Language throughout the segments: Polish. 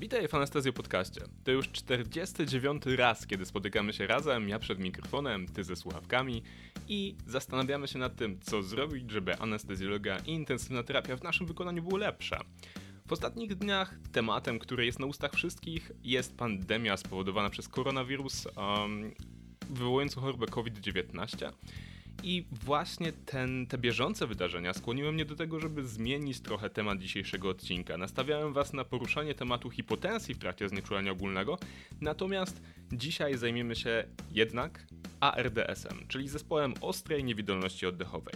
Witaj w Anestezjo Podcaście. To już 49 raz, kiedy spotykamy się razem, ja przed mikrofonem, ty ze słuchawkami i zastanawiamy się nad tym, co zrobić, żeby anestezjologia i intensywna terapia w naszym wykonaniu były lepsze. W ostatnich dniach tematem, który jest na ustach wszystkich, jest pandemia spowodowana przez koronawirus um, wywołujący chorobę COVID-19. I właśnie ten, te bieżące wydarzenia skłoniły mnie do tego, żeby zmienić trochę temat dzisiejszego odcinka. Nastawiałem Was na poruszanie tematu hipotensji w trakcie znieczulenia ogólnego, natomiast dzisiaj zajmiemy się jednak ARDS-em, czyli zespołem ostrej niewydolności oddechowej.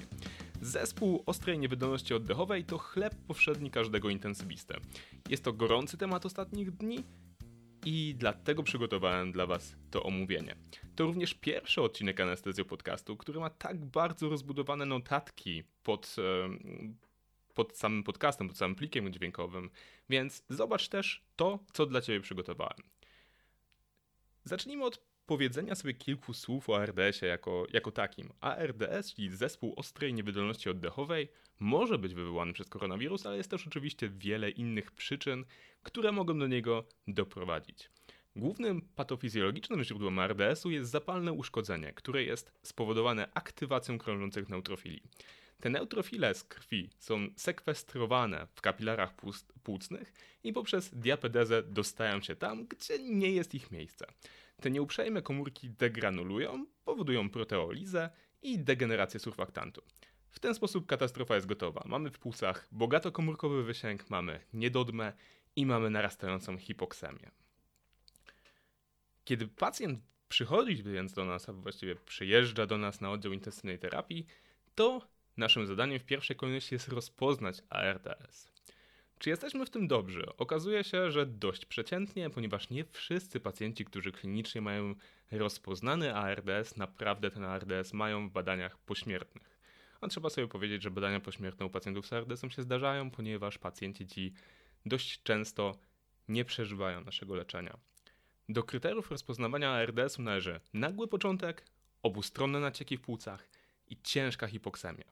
Zespół ostrej niewydolności oddechowej to chleb powszedni każdego intensywistę. Jest to gorący temat ostatnich dni i dlatego przygotowałem dla Was to omówienie. To również pierwszy odcinek Anestezjo Podcastu, który ma tak bardzo rozbudowane notatki pod, pod samym podcastem, pod samym plikiem dźwiękowym, więc zobacz też to, co dla Ciebie przygotowałem. Zacznijmy od powiedzenia sobie kilku słów o ARDS-ie jako, jako takim. ARDS, czyli zespół ostrej niewydolności oddechowej, może być wywołany przez koronawirus, ale jest też oczywiście wiele innych przyczyn, które mogą do niego doprowadzić. Głównym patofizjologicznym źródłem ARDS-u jest zapalne uszkodzenie, które jest spowodowane aktywacją krążących neutrofili. Te neutrofile z krwi są sekwestrowane w kapilarach płucnych i poprzez diapedezę dostają się tam, gdzie nie jest ich miejsce. Te nieuprzejme komórki degranulują, powodują proteolizę i degenerację surfaktantu. W ten sposób katastrofa jest gotowa. Mamy w płucach bogatokomórkowy wysięg, mamy niedodmę i mamy narastającą hipoksemię. Kiedy pacjent przychodzi więc do nas, a właściwie przyjeżdża do nas na oddział intensywnej terapii, to naszym zadaniem w pierwszej kolejności jest rozpoznać ARDS. Czy jesteśmy w tym dobrzy? Okazuje się, że dość przeciętnie, ponieważ nie wszyscy pacjenci, którzy klinicznie mają rozpoznany ARDS, naprawdę ten ARDS mają w badaniach pośmiertnych. A trzeba sobie powiedzieć, że badania pośmiertne u pacjentów z ARDS-em się zdarzają, ponieważ pacjenci ci dość często nie przeżywają naszego leczenia. Do kryteriów rozpoznawania ARDS-u należy nagły początek, obustronne nacieki w płucach i ciężka hipoksemia.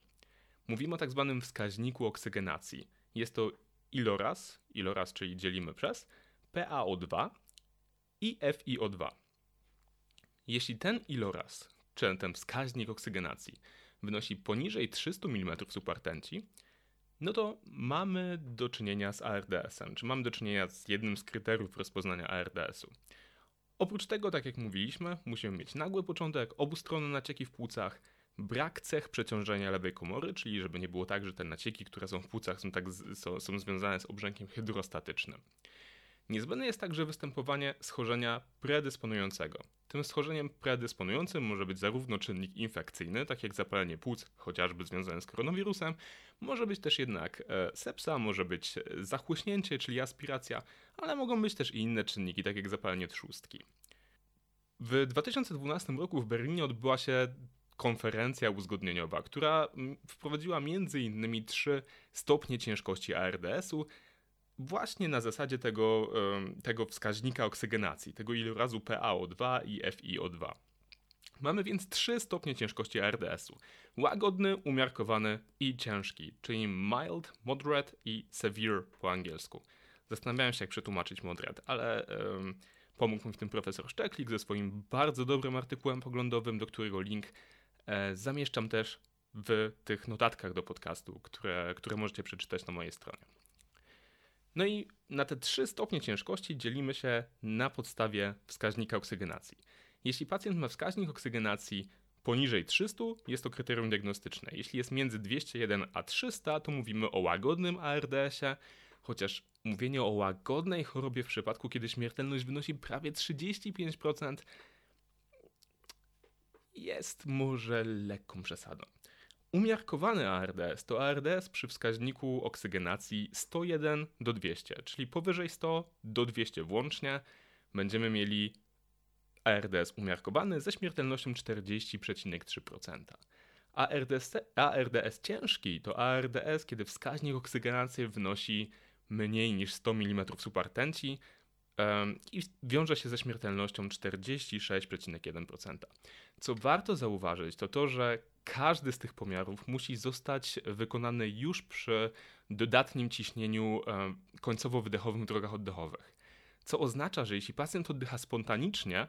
Mówimy o tak zwanym wskaźniku oksygenacji. Jest to iloraz, iloraz czyli dzielimy przez, PaO2 i FiO2. Jeśli ten iloraz, czy ten wskaźnik oksygenacji, wynosi poniżej 300 mm supertenci, no to mamy do czynienia z ARDS-em, czy mamy do czynienia z jednym z kryteriów rozpoznania ARDS-u. Oprócz tego, tak jak mówiliśmy, musimy mieć nagły początek, obustronne nacieki w płucach, brak cech przeciążenia lewej komory, czyli żeby nie było tak, że te nacieki, które są w płucach są, tak, są, są związane z obrzękiem hydrostatycznym. Niezbędne jest także występowanie schorzenia predysponującego. Tym schorzeniem predysponującym może być zarówno czynnik infekcyjny, tak jak zapalenie płuc, chociażby związane z koronawirusem, może być też jednak e, sepsa, może być zachłyśnięcie, czyli aspiracja, ale mogą być też i inne czynniki, tak jak zapalenie trzustki. W 2012 roku w Berlinie odbyła się konferencja uzgodnieniowa, która mm, wprowadziła między innymi trzy stopnie ciężkości ARDS-u, właśnie na zasadzie tego, tego wskaźnika oksygenacji, tego ilorazu PaO2 i FiO2. Mamy więc trzy stopnie ciężkości ARDS-u. Łagodny, umiarkowany i ciężki, czyli mild, moderate i severe po angielsku. Zastanawiałem się, jak przetłumaczyć moderate, ale um, pomógł mi w tym profesor Szczeklik ze swoim bardzo dobrym artykułem poglądowym, do którego link zamieszczam też w tych notatkach do podcastu, które, które możecie przeczytać na mojej stronie. No i na te trzy stopnie ciężkości dzielimy się na podstawie wskaźnika oksygenacji. Jeśli pacjent ma wskaźnik oksygenacji poniżej 300, jest to kryterium diagnostyczne. Jeśli jest między 201 a 300, to mówimy o łagodnym ARDS-ie, chociaż mówienie o łagodnej chorobie w przypadku, kiedy śmiertelność wynosi prawie 35%, jest może lekką przesadą. Umiarkowany ARDS to ARDS przy wskaźniku oksygenacji 101 do 200, czyli powyżej 100 do 200 włącznie będziemy mieli ARDS umiarkowany ze śmiertelnością 40,3%. ARDS, ARDS ciężki to ARDS, kiedy wskaźnik oksygenacji wynosi mniej niż 100 mm supertenci i wiąże się ze śmiertelnością 46,1%. Co warto zauważyć, to to, że każdy z tych pomiarów musi zostać wykonany już przy dodatnim ciśnieniu końcowo-wydechowym w drogach oddechowych. co oznacza, że jeśli pacjent oddycha spontanicznie,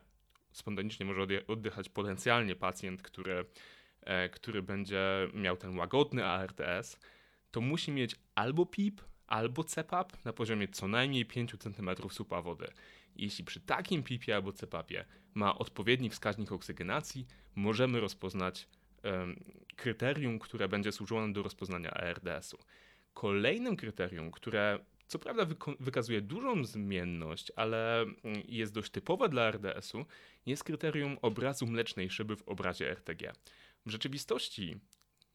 spontanicznie może oddychać potencjalnie pacjent, który, e, który będzie miał ten łagodny ARDS, to musi mieć albo PIP, albo CPAP na poziomie co najmniej 5 cm supa wody. Jeśli przy takim PIP albo CPAPie ma odpowiedni wskaźnik oksygenacji, możemy rozpoznać um, kryterium, które będzie służyło nam do rozpoznania ARDS-u. Kolejnym kryterium, które co prawda wykazuje dużą zmienność, ale mm, jest dość typowe dla RDS-u, jest kryterium obrazu mlecznej szyby w obrazie RTG. W rzeczywistości,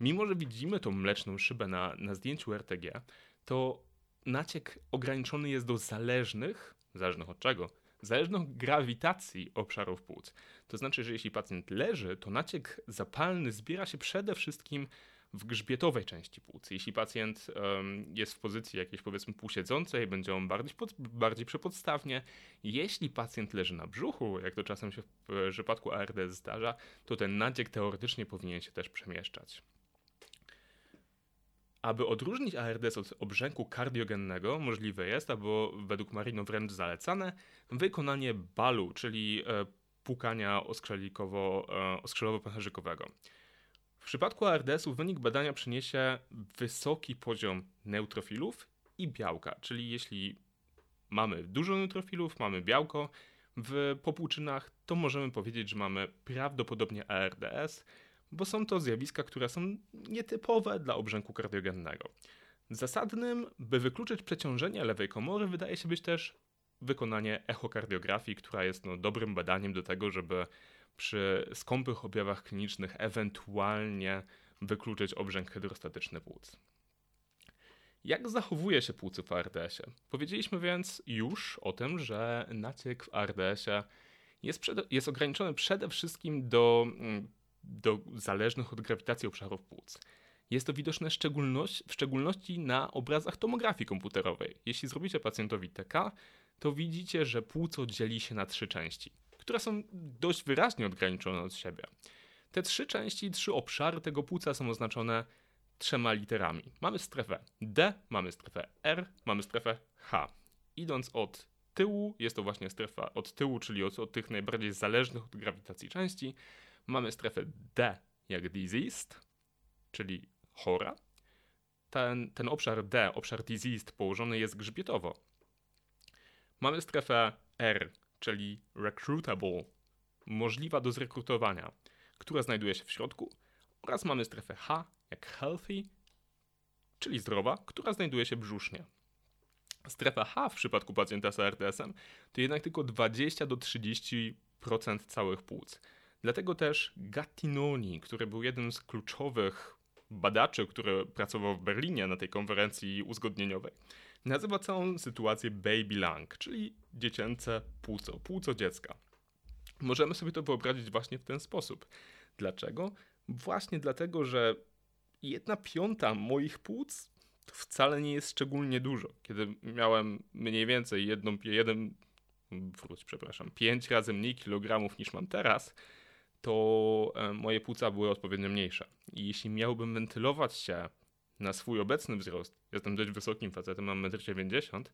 mimo że widzimy tą mleczną szybę na, na zdjęciu RTG, to naciek ograniczony jest do zależnych, zależnych od czego? Zależnych od grawitacji obszarów płuc. To znaczy, że jeśli pacjent leży, to naciek zapalny zbiera się przede wszystkim w grzbietowej części płuc. Jeśli pacjent um, jest w pozycji jakiejś powiedzmy półsiedzącej, będzie on bardziej, pod, bardziej. Jeśli pacjent leży na brzuchu, jak to czasem się w przypadku ARDS zdarza, to ten naciek teoretycznie powinien się też przemieszczać. Aby odróżnić ARDS od obrzęku kardiogennego, możliwe jest, albo według Marino wręcz zalecane, wykonanie balu, czyli e, pukania oskrzelikowo-pęcherzykowego. E, w przypadku ARDS-u wynik badania przyniesie wysoki poziom neutrofilów i białka, czyli jeśli mamy dużo neutrofilów, mamy białko w popłuczynach, to możemy powiedzieć, że mamy prawdopodobnie ARDS, bo są to zjawiska, które są nietypowe dla obrzęku kardiogennego. Zasadnym, by wykluczyć przeciążenie lewej komory, wydaje się być też wykonanie echokardiografii, która jest no, dobrym badaniem do tego, żeby przy skąpych objawach klinicznych ewentualnie wykluczyć obrzęk hydrostatyczny płuc. Jak zachowuje się płucy w ARDS-ie? Powiedzieliśmy więc już o tym, że naciek w ARDS-ie jest, przed, jest ograniczony przede wszystkim do, mm, do zależnych od grawitacji obszarów płuc. Jest to widoczne szczególność, w szczególności na obrazach tomografii komputerowej. Jeśli zrobicie pacjentowi TK, to widzicie, że płuco dzieli się na trzy części które są dość wyraźnie odgraniczone od siebie. Te trzy części, trzy obszary tego płuca są oznaczone trzema literami. Mamy strefę D, mamy strefę R, mamy strefę H. Idąc od tyłu, jest to właśnie strefa od tyłu, czyli od, od tych najbardziej zależnych od grawitacji części. Mamy strefę D jak diseased, czyli chora. Ten, ten obszar D, obszar diseased, położony jest grzbietowo. Mamy strefę R czyli recruitable, możliwa do zrekrutowania, która znajduje się w środku, oraz mamy strefę H, jak healthy, czyli zdrowa, która znajduje się brzusznie. Strefa H w przypadku pacjenta z ARDS-em to jednak tylko 20 do 30% całych płuc. Dlatego też Gattinoni, który był jednym z kluczowych badaczy, który pracował w Berlinie na tej konferencji uzgodnieniowej, nazywa całą sytuację baby lung, czyli dziecięce płuco, płuco dziecka. Możemy sobie to wyobrazić właśnie w ten sposób. Dlaczego? Właśnie dlatego, że jedna piąta moich płuc to wcale nie jest szczególnie dużo. Kiedy miałem mniej więcej jedną, jeden, wróć, przepraszam, pięć razy mniej kilogramów niż mam teraz, to e, moje płuca były odpowiednio mniejsze. I jeśli miałbym wentylować się na swój obecny wzrost, jestem dość wysokim facetem, mam 1,90 m,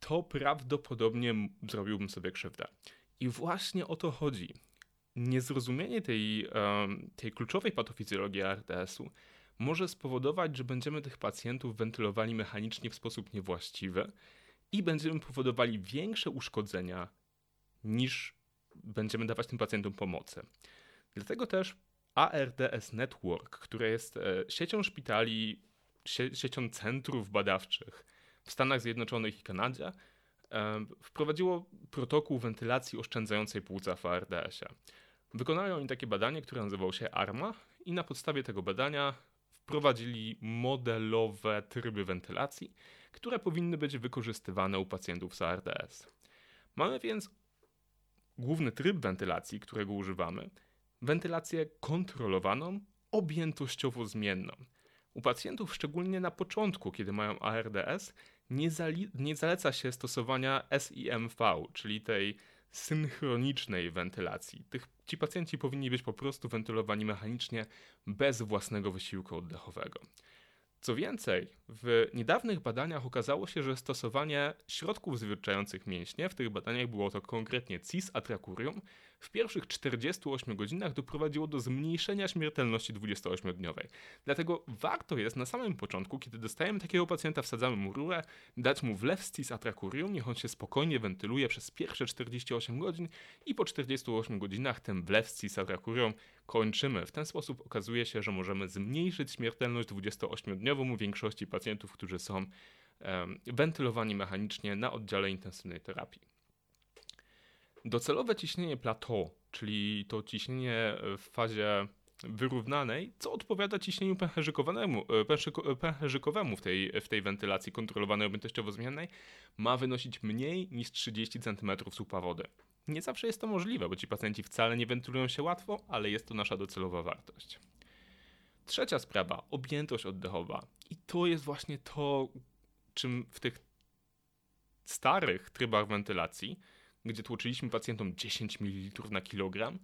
to prawdopodobnie zrobiłbym sobie krzywdę. I właśnie o to chodzi. Niezrozumienie tej, um, tej kluczowej patofizjologii ARDS-u może spowodować, że będziemy tych pacjentów wentylowali mechanicznie w sposób niewłaściwy i będziemy powodowali większe uszkodzenia niż będziemy dawać tym pacjentom pomocy. Dlatego też ARDS Network, które jest e, siecią szpitali, siecią centrów badawczych w Stanach Zjednoczonych i Kanadzie, e, wprowadziło protokół wentylacji oszczędzającej płuca w ARDS-ie. Wykonali oni takie badanie, które nazywało się ARMA i na podstawie tego badania wprowadzili modelowe tryby wentylacji, które powinny być wykorzystywane u pacjentów z ARDS. Mamy więc główny tryb wentylacji, którego używamy, wentylację kontrolowaną, objętościowo zmienną. U pacjentów, szczególnie na początku, kiedy mają ARDS, nie, nie zaleca się stosowania SIMV, czyli tej synchronicznej wentylacji. Tych, ci pacjenci powinni być po prostu wentylowani mechanicznie bez własnego wysiłku oddechowego. Co więcej, w niedawnych badaniach okazało się, że stosowanie środków zwierczających mięśnie, w tych badaniach było to konkretnie cis atracurium, w pierwszych 48 godzinach doprowadziło do zmniejszenia śmiertelności 28-dniowej. Dlatego warto jest na samym początku, kiedy dostajemy takiego pacjenta, wsadzamy mu rurę, dać mu wlew z cis atracurium, niech on się spokojnie wentyluje przez pierwsze 48 godzin i po 48 godzinach ten wlew z cis atracurium kończymy. W ten sposób okazuje się, że możemy zmniejszyć śmiertelność 28-dniową u większości pacjentów, którzy są wentylowani mechanicznie na oddziale intensywnej terapii. Docelowe ciśnienie plateau, czyli to ciśnienie w fazie wyrównanej, co odpowiada ciśnieniu pęcherzykowanemu, e, pęcherzykowemu w tej, w tej wentylacji kontrolowanej objętościowo zmiennej, ma wynosić mniej niż 30 cm słupa wody. Nie zawsze jest to możliwe, bo ci pacjenci wcale nie wentylują się łatwo, ale jest to nasza docelowa wartość. Trzecia sprawa, objętość oddechowa. I to jest właśnie to, czym w tych starych trybach wentylacji, gdzie tłoczyliśmy pacjentom 10 ml na kilogram,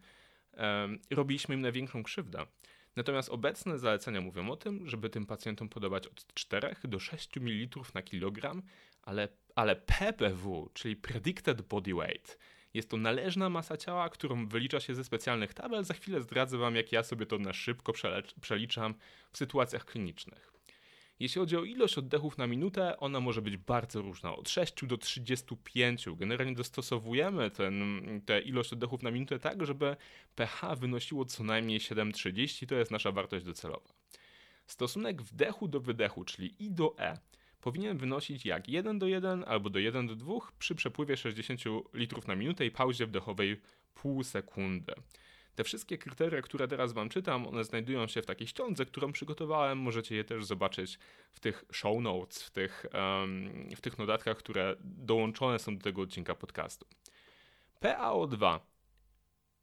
robiliśmy im największą krzywdę. Natomiast obecne zalecenia mówią o tym, żeby tym pacjentom podawać od 4 do 6 ml na kilogram, ale, ale PBW, czyli Predicted Body Weight, jest to należna masa ciała, którą wylicza się ze specjalnych tabel. Za chwilę zdradzę Wam, jak ja sobie to na szybko przeliczam w sytuacjach klinicznych. Jeśli chodzi o ilość oddechów na minutę, ona może być bardzo różna, od 6 do 35. Generalnie dostosowujemy ten, tę ilość oddechów na minutę tak, żeby pH wynosiło co najmniej 7,30, to jest nasza wartość docelowa. Stosunek wdechu do wydechu, czyli I do E, powinien wynosić jak 1 do 1 albo do 1 do 2 przy przepływie 60 litrów na minutę i pauzie wdechowej pół sekundy. Te wszystkie kryteria, które teraz Wam czytam, one znajdują się w takiej ściądze, którą przygotowałem. Możecie je też zobaczyć w tych show notes, w tych, w tych notatkach, które dołączone są do tego odcinka podcastu. PaO2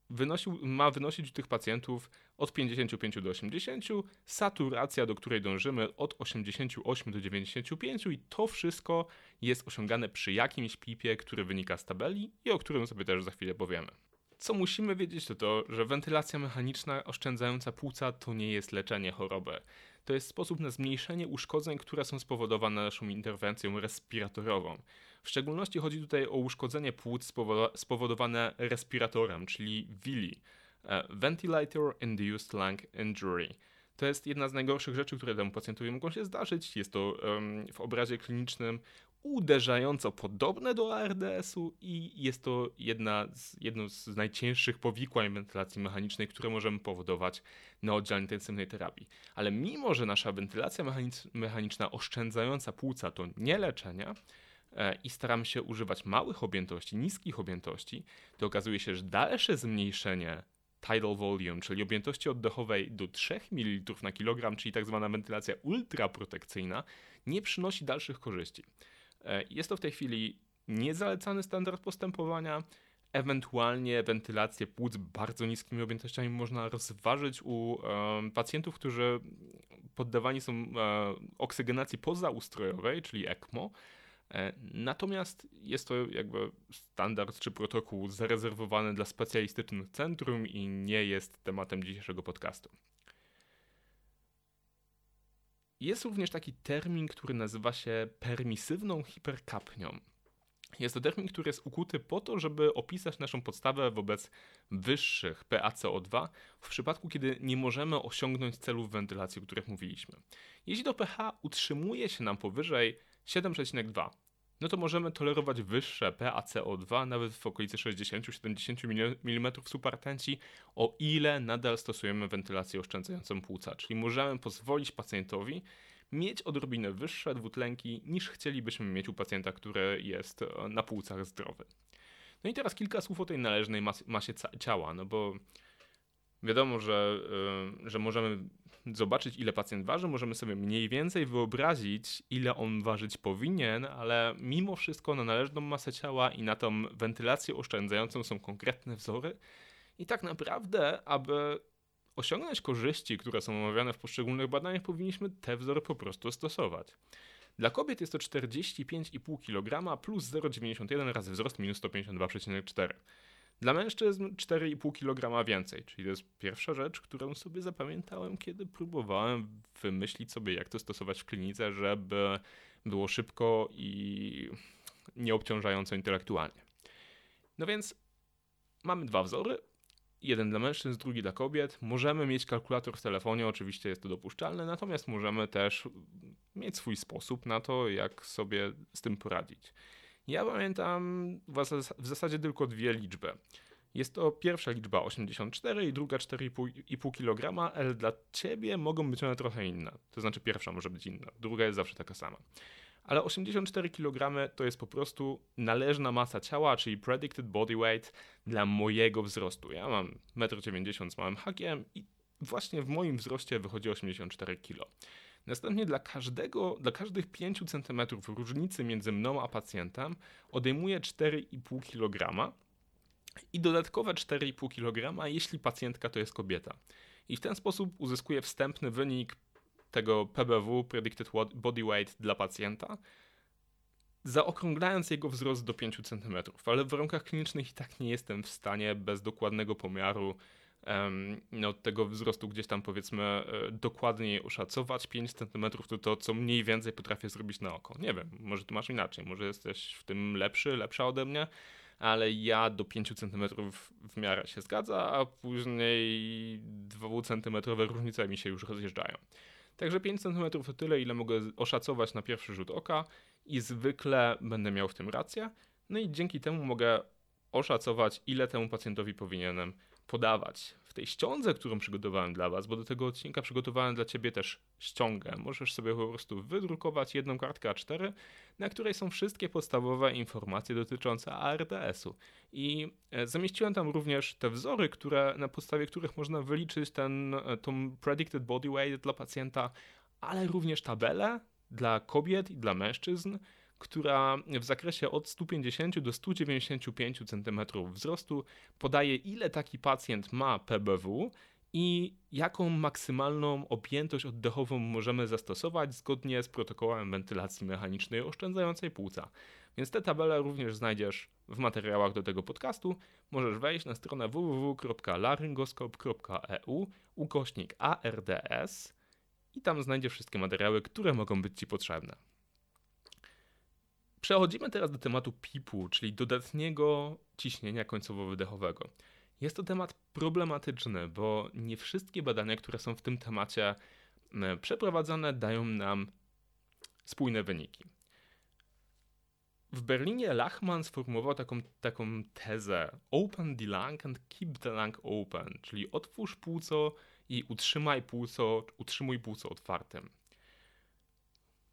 wynosił, ma wynosić u tych pacjentów od 55 do 80, saturacja, do której dążymy od 88 do 95 i to wszystko jest osiągane przy jakimś pipie, który wynika z tabeli i o którym sobie też za chwilę powiemy. Co musimy wiedzieć to to, że wentylacja mechaniczna oszczędzająca płuca to nie jest leczenie choroby. To jest sposób na zmniejszenie uszkodzeń, które są spowodowane naszą interwencją respiratorową. W szczególności chodzi tutaj o uszkodzenie płuc spowodowane respiratorem, czyli VILI, e, Ventilator Induced Lung Injury. To jest jedna z najgorszych rzeczy, które temu pacjentowi mogą się zdarzyć. Jest to w obrazie klinicznym uderzająco podobne do ARDS-u i jest to jedna z, jedno z najcięższych powikłań wentylacji mechanicznej, które możemy powodować na oddziale intensywnej terapii. Ale mimo, że nasza wentylacja mechaniczna oszczędzająca płuca to nie leczenie, e, i staramy się używać małych objętości, niskich objętości, to okazuje się, że dalsze zmniejszenie tidal volume, czyli objętości oddechowej do 3 ml na kilogram, czyli tak zwana wentylacja ultraprotekcyjna, nie przynosi dalszych korzyści. E, jest to w tej chwili niezalecany standard postępowania. Ewentualnie wentylację płuc bardzo niskimi objętościami można rozważyć u pacjentów, którzy poddawani są e, oksygenacji pozaustrojowej, czyli ECMO. E, natomiast jest to jakby standard czy protokół zarezerwowany dla specjalistycznych centrum i nie jest tematem dzisiejszego podcastu. Jest również taki termin, który nazywa się permisywną hiperkapnią. Jest to termin, który jest ukuty po to, żeby opisać naszą podstawę wobec wyższych PaCO2 w przypadku, kiedy nie możemy osiągnąć celów wentylacji, o których mówiliśmy. Jeśli to pH utrzymuje się nam powyżej 7,2, no to możemy tolerować wyższe PaCO2 nawet w okolicy 60-70 mm supertenci, o ile nadal stosujemy wentylację oszczędzającą płuca, czyli możemy pozwolić pacjentowi mieć odrobinę wyższe dwutlenki niż chcielibyśmy mieć u pacjenta, który jest e, na płucach zdrowy. No i teraz kilka słów o tej należnej masie ciała, no bo wiadomo, że, e, że możemy zobaczyć, ile pacjent waży, możemy sobie mniej więcej wyobrazić, ile on ważyć powinien, ale mimo wszystko na należną masę ciała i na tą wentylację oszczędzającą są konkretne wzory. I tak naprawdę, aby osiągnąć korzyści, które są omawiane w poszczególnych badaniach, powinniśmy te wzory po prostu stosować. Dla kobiet jest to 45,5 kg plus 0,91 razy wzrost minus 152,4. Dla mężczyzn 4,5 kg więcej, czyli to jest pierwsza rzecz, którą sobie zapamiętałem, kiedy próbowałem wymyślić sobie, jak to stosować w klinice, żeby było szybko i nieobciążająco intelektualnie. No więc mamy dwa wzory. Jeden dla mężczyzn, drugi dla kobiet. Możemy mieć kalkulator w telefonie, oczywiście jest to dopuszczalne, natomiast możemy też mieć swój sposób na to, jak sobie z tym poradzić. Ja pamiętam w zasadzie tylko dwie liczby. Jest to pierwsza liczba 84 i druga 4,5 kg, ale dla ciebie mogą być one trochę inne. To znaczy pierwsza może być inna, druga jest zawsze taka sama. Ale 84 kg to jest po prostu należna masa ciała, czyli predicted body weight dla mojego wzrostu. Ja mam 1,90 m z małym hakiem i właśnie w moim wzroście wychodzi 84 kg. Następnie dla każdego, dla każdych 5 cm różnicy między mną a pacjentem odejmuję 4,5 kg i dodatkowe 4,5 kg, jeśli pacjentka to jest kobieta. I w ten sposób uzyskuję wstępny wynik tego PBW, Predicted Body Weight dla pacjenta, zaokrąglając jego wzrost do 5 cm. Ale w warunkach klinicznych i tak nie jestem w stanie bez dokładnego pomiaru no, tego wzrostu gdzieś tam powiedzmy e, dokładniej oszacować. 5 cm to to, co mniej więcej potrafię zrobić na oko. Nie wiem, może ty masz inaczej, może jesteś w tym lepszy, lepsza ode mnie, ale ja do 5 cm w miarę się zgadza, a później 2 cm różnice mi się już rozjeżdżają. Także 5 cm to tyle, ile mogę oszacować na pierwszy rzut oka i zwykle będę miał w tym rację. No i dzięki temu mogę oszacować, ile temu pacjentowi powinienem podawać w tej ściądze, którą przygotowałem dla Was, bo do tego odcinka przygotowałem dla Ciebie też ściągę. Możesz sobie po prostu wydrukować jedną kartkę A4, na której są wszystkie podstawowe informacje dotyczące ARDS-u. I e, zamieściłem tam również te wzory, które, na podstawie których można wyliczyć ten, e, tą predicted body weight dla pacjenta, ale również tabelę dla kobiet i dla mężczyzn, która w zakresie od 150 do 195 cm wzrostu podaje, ile taki pacjent ma PBW i jaką maksymalną objętość oddechową możemy zastosować zgodnie z protokołem wentylacji mechanicznej oszczędzającej płuca. Więc te tabele również znajdziesz w materiałach do tego podcastu. Możesz wejść na stronę www.laryngoskop.eu ukośnik ARDS i tam znajdziesz wszystkie materiały, które mogą być Ci potrzebne. Przechodzimy teraz do tematu PIP-u, czyli dodatniego ciśnienia końcowo-wydechowego. Jest to temat problematyczny, bo nie wszystkie badania, które są w tym temacie przeprowadzane, dają nam spójne wyniki. W Berlinie Lachmann sformułował taką, taką tezę Open the lung and keep the lung open, czyli otwórz płuco i utrzymaj płuco, utrzymuj płuco otwartym.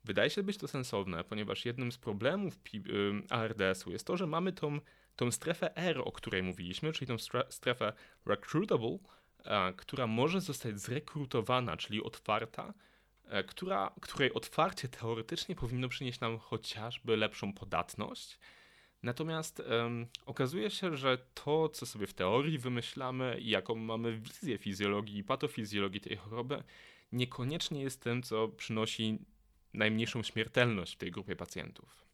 Wydaje się być to sensowne, ponieważ jednym z problemów ARDS-u jest to, że mamy tą, tą strefę R, o której mówiliśmy, czyli tą strefę recruitable, która może zostać zrekrutowana, czyli otwarta, e, która, której otwarcie teoretycznie powinno przynieść nam chociażby lepszą podatność. Natomiast um, okazuje się, że to, co sobie w teorii wymyślamy i jaką mamy wizję fizjologii i patofizjologii tej choroby, niekoniecznie jest tym, co przynosi najmniejszą śmiertelność w tej grupie pacjentów.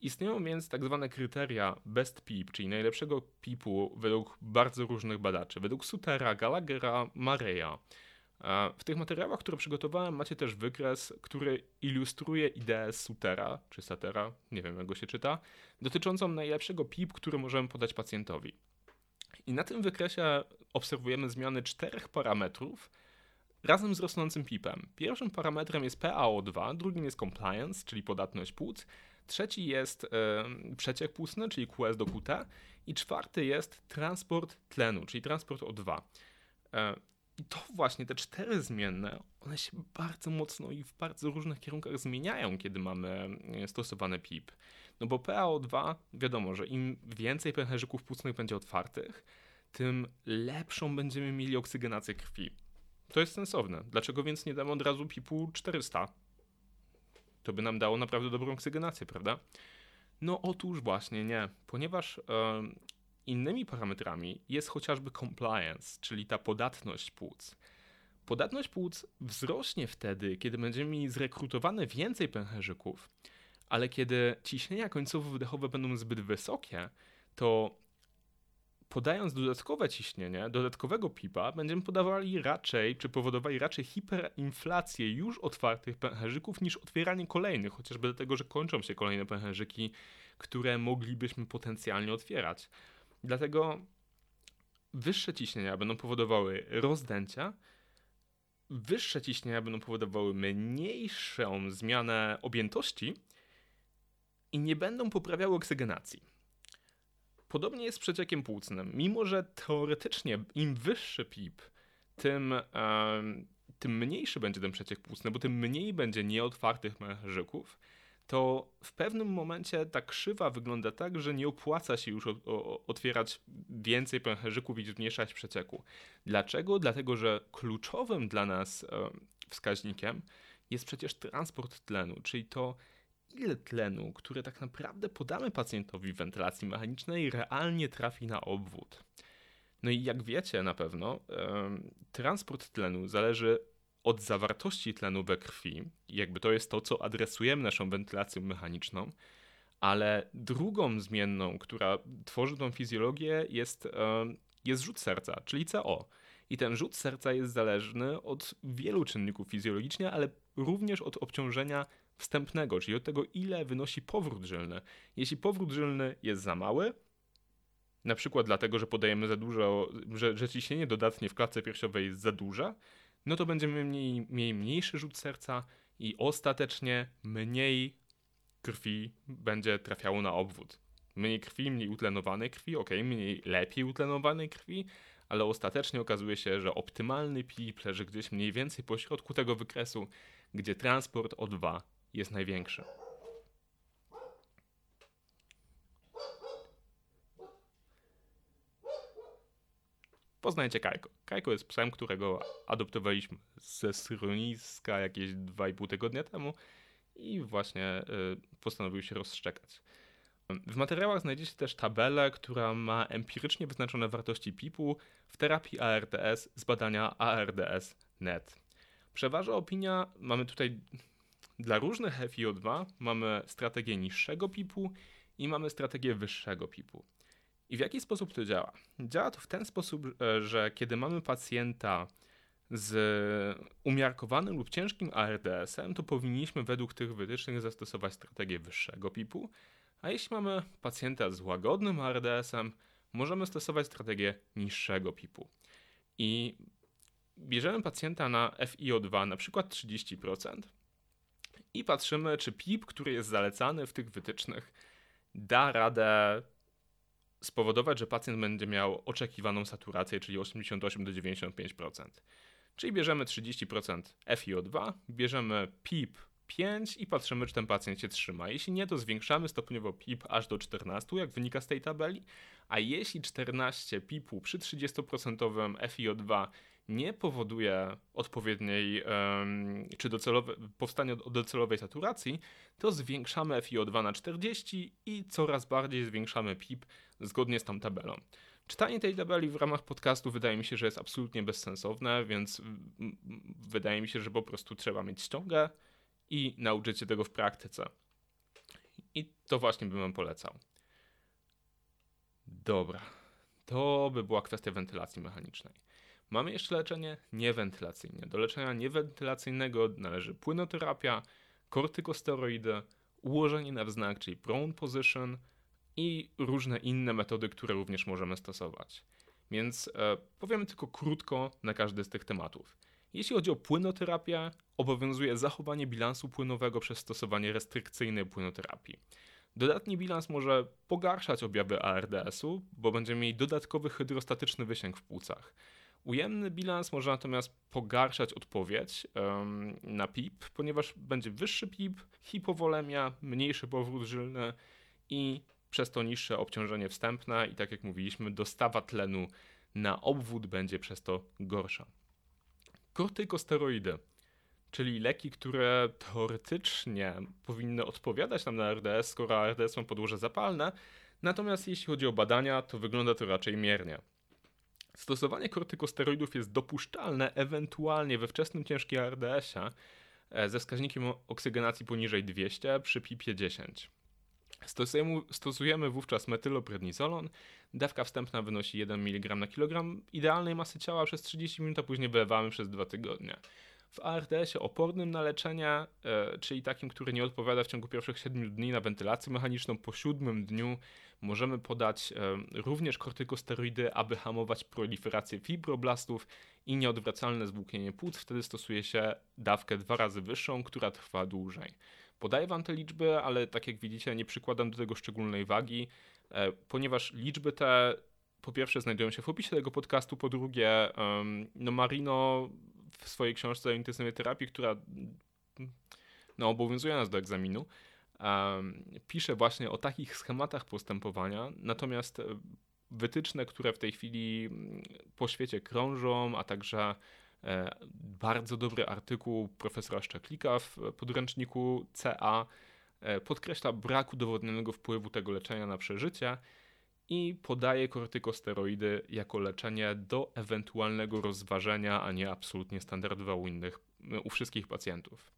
Istnieją więc tak zwane kryteria best PEEP, czyli najlepszego PEEPu według bardzo różnych badaczy, według Sutera, Gallaghera, Mareya. W tych materiałach, które przygotowałem, macie też wykres, który ilustruje ideę Sutera, czy Satera, nie wiem jak go się czyta, dotyczącą najlepszego PEEP, który możemy podać pacjentowi. I na tym wykresie obserwujemy zmiany czterech parametrów, razem z rosnącym PIP-em. Pierwszym parametrem jest PaO2, drugim jest compliance, czyli podatność płuc, trzeci jest e, przeciek płucny, czyli QS do QT i czwarty jest transport tlenu, czyli transport O2. E, I to właśnie te cztery zmienne, one się bardzo mocno i w bardzo różnych kierunkach zmieniają, kiedy mamy e, stosowany PIP. No bo PaO2, wiadomo, że im więcej pęcherzyków płucnych będzie otwartych, tym lepszą będziemy mieli oksygenację krwi. To jest sensowne. Dlaczego więc nie damy od razu PIP-u 400? To by nam dało naprawdę dobrą oksygenację, prawda? No otóż właśnie nie, ponieważ innymi parametrami jest chociażby compliance, czyli ta podatność płuc. Podatność płuc wzrośnie wtedy, kiedy będziemy mieli zrekrutowane więcej pęcherzyków, ale kiedy ciśnienia końcowo-wydechowe będą zbyt wysokie, to podając dodatkowe ciśnienie, dodatkowego pipa, będziemy podawali raczej, czy powodowali raczej hiperinflację już otwartych pęcherzyków niż otwieranie kolejnych, chociażby dlatego, że kończą się kolejne pęcherzyki, które moglibyśmy potencjalnie otwierać. Dlatego wyższe ciśnienia będą powodowały rozdęcia, wyższe ciśnienia będą powodowały mniejszą zmianę objętości i nie będą poprawiały oksygenacji. Podobnie jest z przeciekiem płucnym. Mimo, że teoretycznie im wyższy PIP, tym, tym mniejszy będzie ten przeciek płucny, bo tym mniej będzie nieotwartych męcherzyków, to w pewnym momencie ta krzywa wygląda tak, że nie opłaca się już otwierać więcej pęcherzyków i zmniejszać przecieku. Dlaczego? Dlatego, że kluczowym dla nas wskaźnikiem jest przecież transport tlenu, czyli to, ile tlenu, które tak naprawdę podamy pacjentowi w wentylacji mechanicznej, realnie trafi na obwód. No i jak wiecie na pewno, transport tlenu zależy od zawartości tlenu we krwi. Jakby to jest to, co adresujemy naszą wentylacją mechaniczną. Ale drugą zmienną, która tworzy tą fizjologię, jest, jest rzut serca, czyli CO. I ten rzut serca jest zależny od wielu czynników fizjologicznie, ale również od obciążenia wstępnego, czyli od tego, ile wynosi powrót żylny. Jeśli powrót żylny jest za mały, na przykład dlatego, że podajemy za dużo, że, że ciśnienie dodatnie w klatce piersiowej jest za duże, no to będziemy mieli, mieli mniejszy rzut serca i ostatecznie mniej krwi będzie trafiało na obwód. Mniej krwi, mniej utlenowanej krwi, ok, mniej lepiej utlenowanej krwi, ale ostatecznie okazuje się, że optymalny PIP leży gdzieś mniej więcej po środku tego wykresu, gdzie transport O2 jest największy. Poznajcie Kajko. Kajko jest psem, którego adoptowaliśmy ze schroniska jakieś 2,5 tygodnia temu i właśnie y, postanowił się rozszczekać. W materiałach znajdziecie też tabelę, która ma empirycznie wyznaczone wartości PIP-u w terapii ARDS z badania ARDS.net. Przeważa opinia, mamy tutaj dla różnych FiO2 mamy strategię niższego PIP-u i mamy strategię wyższego PIP-u. I w jaki sposób to działa? Działa to w ten sposób, e, że kiedy mamy pacjenta z umiarkowanym lub ciężkim ARDS-em, to powinniśmy według tych wytycznych zastosować strategię wyższego PIP-u, a jeśli mamy pacjenta z łagodnym ARDS-em, możemy stosować strategię niższego PIP-u. I bierzemy pacjenta na FiO2 na przykład 30% i patrzymy, czy PIP, który jest zalecany w tych wytycznych, da radę spowodować, że pacjent będzie miał oczekiwaną saturację, czyli 88 do 95%. Czyli bierzemy 30% FiO2, bierzemy PIP 5 i patrzymy, czy ten pacjent się trzyma. Jeśli nie, to zwiększamy stopniowo PIP aż do 14, jak wynika z tej tabeli, a jeśli 14 PIP-u przy 30% FiO2 nie powoduje odpowiedniej czy docelowe, powstania docelowej saturacji, to zwiększamy FiO2 na 40 i coraz bardziej zwiększamy PIP zgodnie z tą tabelą. Czytanie tej tabeli w ramach podcastu wydaje mi się, że jest absolutnie bezsensowne, więc wydaje mi się, że po prostu trzeba mieć ściągę i nauczyć się tego w praktyce. I to właśnie bym wam polecał. Dobra, to by była kwestia wentylacji mechanicznej. Mamy jeszcze leczenie niewentylacyjne. Do leczenia niewentylacyjnego należy płynoterapia, kortykosteroidy, ułożenie na wznak, czyli prone position i różne inne metody, które również możemy stosować. Więc e, powiemy tylko krótko na każdy z tych tematów. Jeśli chodzi o płynoterapię, obowiązuje zachowanie bilansu płynowego przez stosowanie restrykcyjnej płynoterapii. Dodatni bilans może pogarszać objawy ARDS-u, bo będziemy mieli dodatkowy hydrostatyczny wysięg w płucach. Ujemny bilans może natomiast pogarszać odpowiedź na PIP, ponieważ będzie wyższy PIP, hipowolemia, mniejszy powrót żylny i przez to niższe obciążenie wstępne i tak jak mówiliśmy, dostawa tlenu na obwód będzie przez to gorsza. Kortykosteroidy, czyli leki, które teoretycznie powinny odpowiadać nam na RDS, skoro RDS ma podłoże zapalne, natomiast jeśli chodzi o badania, to wygląda to raczej miernie. Stosowanie kortykosteroidów jest dopuszczalne ewentualnie we wczesnym ciężkim RDS-ie e, ze wskaźnikiem oksygenacji poniżej 200 przy PIP 10. Stosujemy, stosujemy wówczas metyloprednisolon. Dawka wstępna wynosi 1 mg na kilogram idealnej masy ciała przez 30 minut, a później wylewamy przez 2 tygodnie. W ARDS-ie opornym na leczenie, e, czyli takim, który nie odpowiada w ciągu pierwszych 7 dni na wentylację mechaniczną, po siódmym dniu możemy podać e, również kortykosteroidy, aby hamować proliferację fibroblastów i nieodwracalne zwłóknienie płuc. Wtedy stosuje się dawkę dwa razy wyższą, która trwa dłużej. Podaję Wam te liczby, ale tak jak widzicie, nie przykładam do tego szczególnej wagi, e, ponieważ liczby te po pierwsze znajdują się w opisie tego podcastu, po drugie, no Marino w swojej książce o intensywnej terapii, która no, obowiązuje nas do egzaminu, pisze właśnie o takich schematach postępowania, natomiast e, wytyczne, które w tej chwili mm, po świecie krążą, a także e, bardzo dobry artykuł profesora Szczeklika w podręczniku CA e, podkreśla brak udowodnionego wpływu tego leczenia na przeżycie i podaje kortykosteroidy jako leczenie do ewentualnego rozważenia, a nie absolutnie standardowe u innych, u wszystkich pacjentów.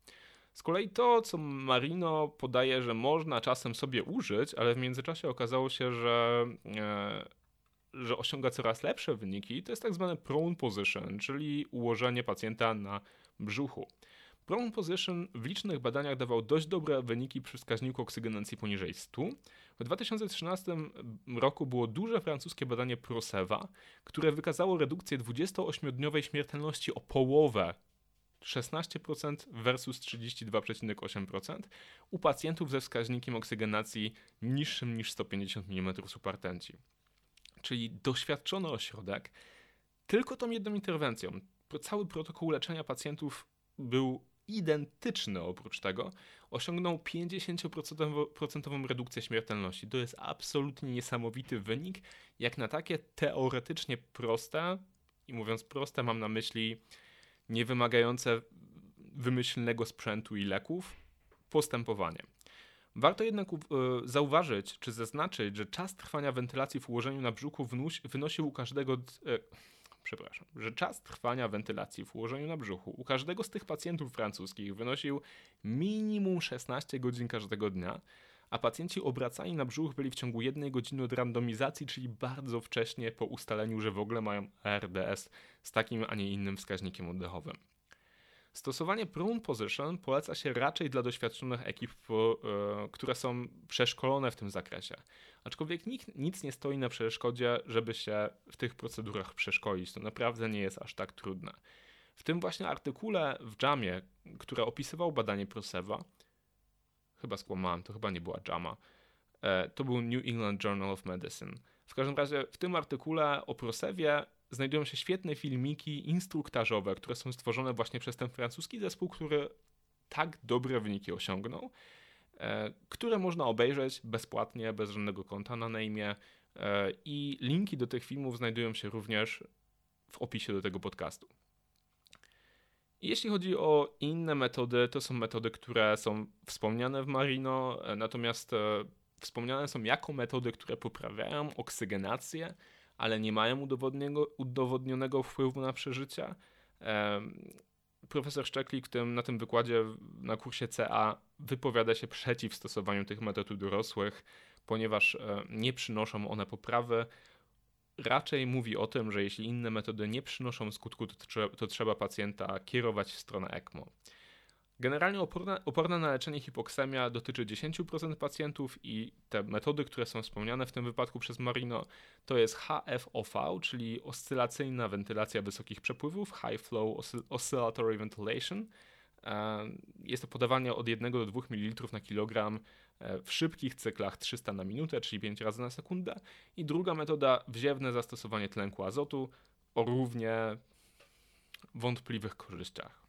Z kolei to, co Marino podaje, że można czasem sobie użyć, ale w międzyczasie okazało się, że, e, że osiąga coraz lepsze wyniki, to jest tak zwane prone position, czyli ułożenie pacjenta na brzuchu. Prone position w licznych badaniach dawał dość dobre wyniki przy wskaźniku oksygenacji poniżej 100. W 2013 roku było duże francuskie badanie Proseva, które wykazało redukcję 28-dniowej śmiertelności o połowę 16% versus 32,8% u pacjentów ze wskaźnikiem oksygenacji niższym niż 150 mm supertenci. Czyli doświadczony ośrodek tylko tą jedną interwencją. Cały protokół leczenia pacjentów był identyczny oprócz tego, osiągnął 50% redukcję śmiertelności. To jest absolutnie niesamowity wynik, jak na takie teoretycznie proste, i mówiąc proste, mam na myśli niewymagające wymyślnego sprzętu i leków, postępowanie. Warto jednak e, zauważyć czy zaznaczyć, że czas trwania wentylacji w ułożeniu na brzuchu wynosił u każdego. Przepraszam, że czas trwania wentylacji w ułożeniu na brzuchu u każdego z tych pacjentów francuskich wynosił minimum 16 godzin każdego dnia, a pacjenci obracani na brzuch byli w ciągu jednej godziny od randomizacji, czyli bardzo wcześnie po ustaleniu, że w ogóle mają RDS z takim, a nie innym wskaźnikiem oddechowym. Stosowanie prone position poleca się raczej dla doświadczonych ekip, e, które są przeszkolone w tym zakresie. Aczkolwiek nikt, nic nie stoi na przeszkodzie, żeby się w tych procedurach przeszkolić. To naprawdę nie jest aż tak trudne. W tym właśnie artykule w Jamie, które opisywał badanie Proseva, chyba skłamałem, to chyba nie była JAMA, e, to był New England Journal of Medicine. W każdym razie w tym artykule o Prosewie znajdują się świetne filmiki instruktażowe, które są stworzone właśnie przez ten francuski zespół, który tak dobre wyniki osiągnął, e, które można obejrzeć bezpłatnie, bez żadnego konta na najmie. E, I linki do tych filmów znajdują się również w opisie do tego podcastu. Jeśli chodzi o inne metody, to są metody, które są wspomniane w Marino, e, natomiast wspomniane są jako metody, które poprawiają oksygenację ale nie mają udowodnionego wpływu na przeżycia. Profesor Szczeklik na tym wykładzie na kursie CA wypowiada się przeciw stosowaniu tych metod u dorosłych, ponieważ e, nie przynoszą one poprawy. Raczej mówi o tym, że jeśli inne metody nie przynoszą skutku, to trzeba pacjenta kierować w stronę ECMO. Generalnie oporna, oporna na leczenie hipoksemia dotyczy 10% pacjentów i te metody, które są wspomniane w tym wypadku przez Marino, to jest HFOV, czyli oscylacyjna wentylacja wysokich przepływów, High Flow Oscillatory Ventilation. E, jest to podawanie od 1 do 2 ml na kilogram e, w szybkich cyklach 300 na minutę, czyli 5 razy na sekundę. I druga metoda, wziewne zastosowanie tlenku azotu o równie wątpliwych korzyściach.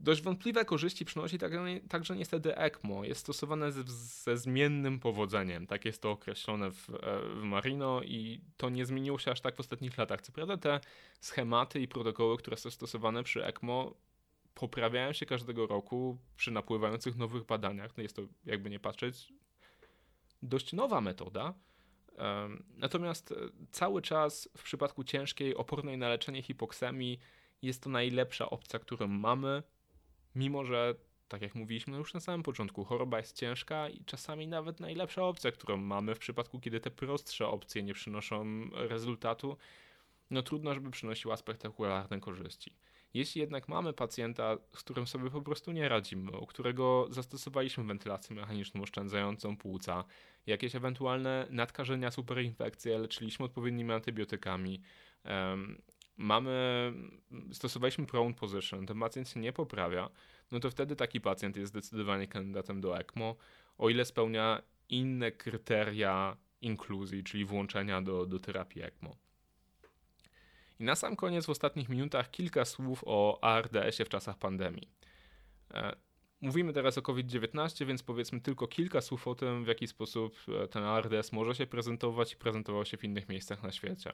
Dość wątpliwe korzyści przynosi także, także niestety ECMO. Jest stosowane ze, ze zmiennym powodzeniem. Tak jest to określone w, e, w, Marino i to nie zmieniło się aż tak w ostatnich latach. Co prawda te schematy i protokoły, które są stosowane przy ECMO poprawiają się każdego roku przy napływających nowych badaniach. No jest to, jakby nie patrzeć, dość nowa metoda. Natomiast e, cały czas w przypadku ciężkiej, opornej na leczenie hipoksemii jest to najlepsza opcja, którą mamy mimo że tak jak mówiliśmy już na samym początku, choroba jest ciężka i czasami nawet najlepsza opcja, którą mamy w przypadku, kiedy te prostsze opcje nie przynoszą rezultatu, no trudno, żeby przynosiła spektakularne korzyści. Jeśli jednak mamy pacjenta, z którym sobie po prostu nie radzimy, u którego zastosowaliśmy wentylację mechaniczną oszczędzającą płuca, jakieś ewentualne nadkażenia, superinfekcje leczyliśmy odpowiednimi antybiotykami, mamy, stosowaliśmy prone position, ten pacjent się nie poprawia, no to wtedy taki pacjent jest zdecydowanie kandydatem do ECMO, o ile spełnia inne kryteria inkluzji, czyli włączenia do, do terapii ECMO. I na sam koniec w ostatnich minutach kilka słów o ARDS-ie w czasach pandemii. E, mówimy teraz o COVID-19, więc powiedzmy tylko kilka słów o tym, w jaki sposób e, ten ARDS może się prezentować i prezentował się w innych miejscach na świecie.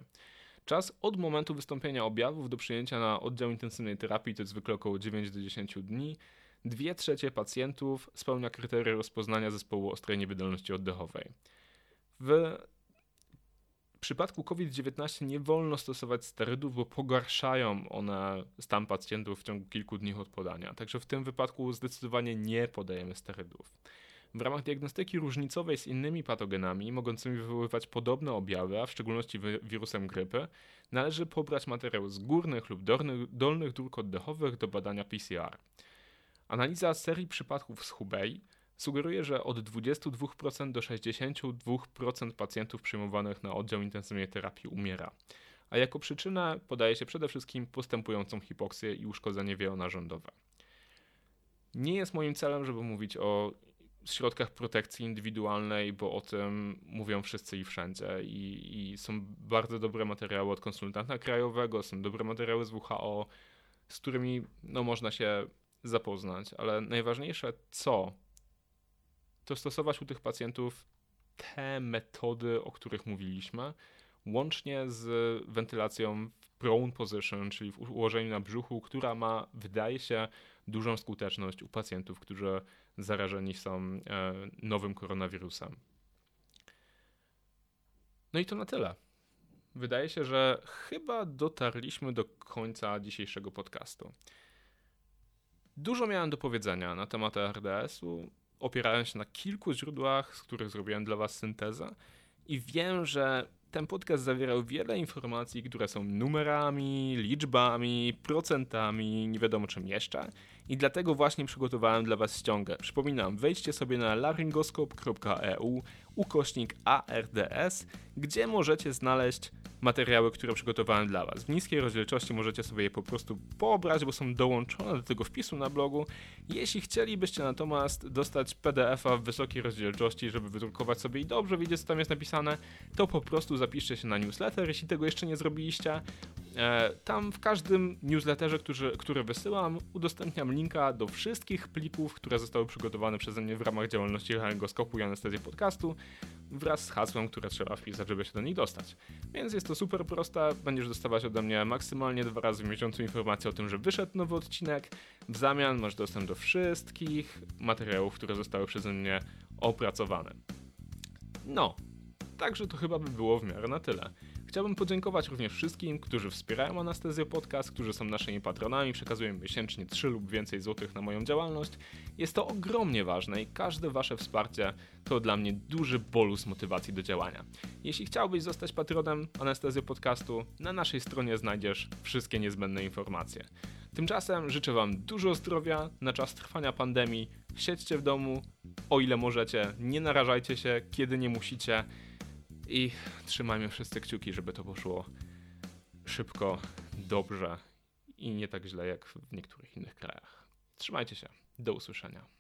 Czas od momentu wystąpienia objawów do przyjęcia na oddział intensywnej terapii to jest zwykle około 9 do 10 dni. Dwie trzecie pacjentów spełnia kryteria rozpoznania zespołu ostrej niewydolności oddechowej. W przypadku COVID-19 nie wolno stosować sterydów, bo pogarszają one stan pacjentów w ciągu kilku dni od podania. Także w tym wypadku zdecydowanie nie podajemy sterydów. W ramach diagnostyki różnicowej z innymi patogenami mogącymi wywoływać podobne objawy, a w szczególności wirusem grypy, należy pobrać materiał z górnych lub dolnych, dróg oddechowych do badania PCR. Analiza serii przypadków z Hubei sugeruje, że od 22% do 62% pacjentów przyjmowanych na oddział intensywnej terapii umiera. A jako przyczynę podaje się przede wszystkim postępującą hipoksję i uszkodzenie wiełonarządowe. Nie jest moim celem, żeby mówić o środkach protekcji indywidualnej, bo o tym mówią wszyscy i wszędzie. I, I, są bardzo dobre materiały od konsultanta krajowego, są dobre materiały z WHO, z którymi no, można się zapoznać, ale najważniejsze co, to stosować u tych pacjentów te metody, o których mówiliśmy, łącznie z wentylacją w prone position, czyli w ułożeniu na brzuchu, która ma, wydaje się, dużą skuteczność u pacjentów, którzy zarażeni są e, nowym koronawirusem. No i to na tyle. Wydaje się, że chyba dotarliśmy do końca dzisiejszego podcastu. Dużo miałem do powiedzenia na temat RDS-u, opierając się na kilku źródłach, z których zrobiłem dla Was syntezę. I wiem, że ten podcast zawierał wiele informacji, które są numerami, liczbami, procentami, nie wiadomo czym jeszcze. I dlatego właśnie przygotowałem dla Was ściągę. Przypominam, wejdźcie sobie na laryngoskop.eu ukośnik ARDS, gdzie możecie znaleźć materiały, które przygotowałem dla Was. W niskiej rozdzielczości możecie sobie je po prostu pobrać, bo są dołączone do tego wpisu na blogu. Jeśli chcielibyście natomiast dostać PDF-a w wysokiej rozdzielczości, żeby wydrukować sobie i dobrze wiedzieć, co tam jest napisane, to po prostu zapiszcie się na newsletter, jeśli tego jeszcze nie zrobiliście. E, tam w każdym newsletterze, który, który wysyłam, udostępniam linka do wszystkich plików, które zostały przygotowane przeze mnie w ramach działalności laryngoskopu i anestezji podcastu, wraz z hasłem, które trzeba wpisać, żeby się do nich dostać. Więc jest to super proste, będziesz dostawać ode mnie maksymalnie dwa razy w miesiącu informację o tym, że wyszedł nowy odcinek. W zamian masz dostęp do wszystkich materiałów, które zostały przeze mnie opracowane. No, także to chyba by było w miarę na tyle. Chciałbym podziękować również wszystkim, którzy wspierają Anestezję Podcast, którzy są naszymi patronami, przekazują miesięcznie 3 lub więcej złotych na moją działalność. Jest to ogromnie ważne i każde wasze wsparcie to dla mnie duży bolus motywacji do działania. Jeśli chciałbyś zostać patronem Anestezji Podcastu, na naszej stronie znajdziesz wszystkie niezbędne informacje. Tymczasem życzę Wam dużo zdrowia na czas trwania pandemii. Siedźcie w domu, o ile możecie, nie narażajcie się, kiedy nie musicie i trzymajmy wszyscy kciuki, żeby to poszło szybko, dobrze i nie tak źle jak w niektórych innych krajach. Trzymajcie się. Do usłyszenia.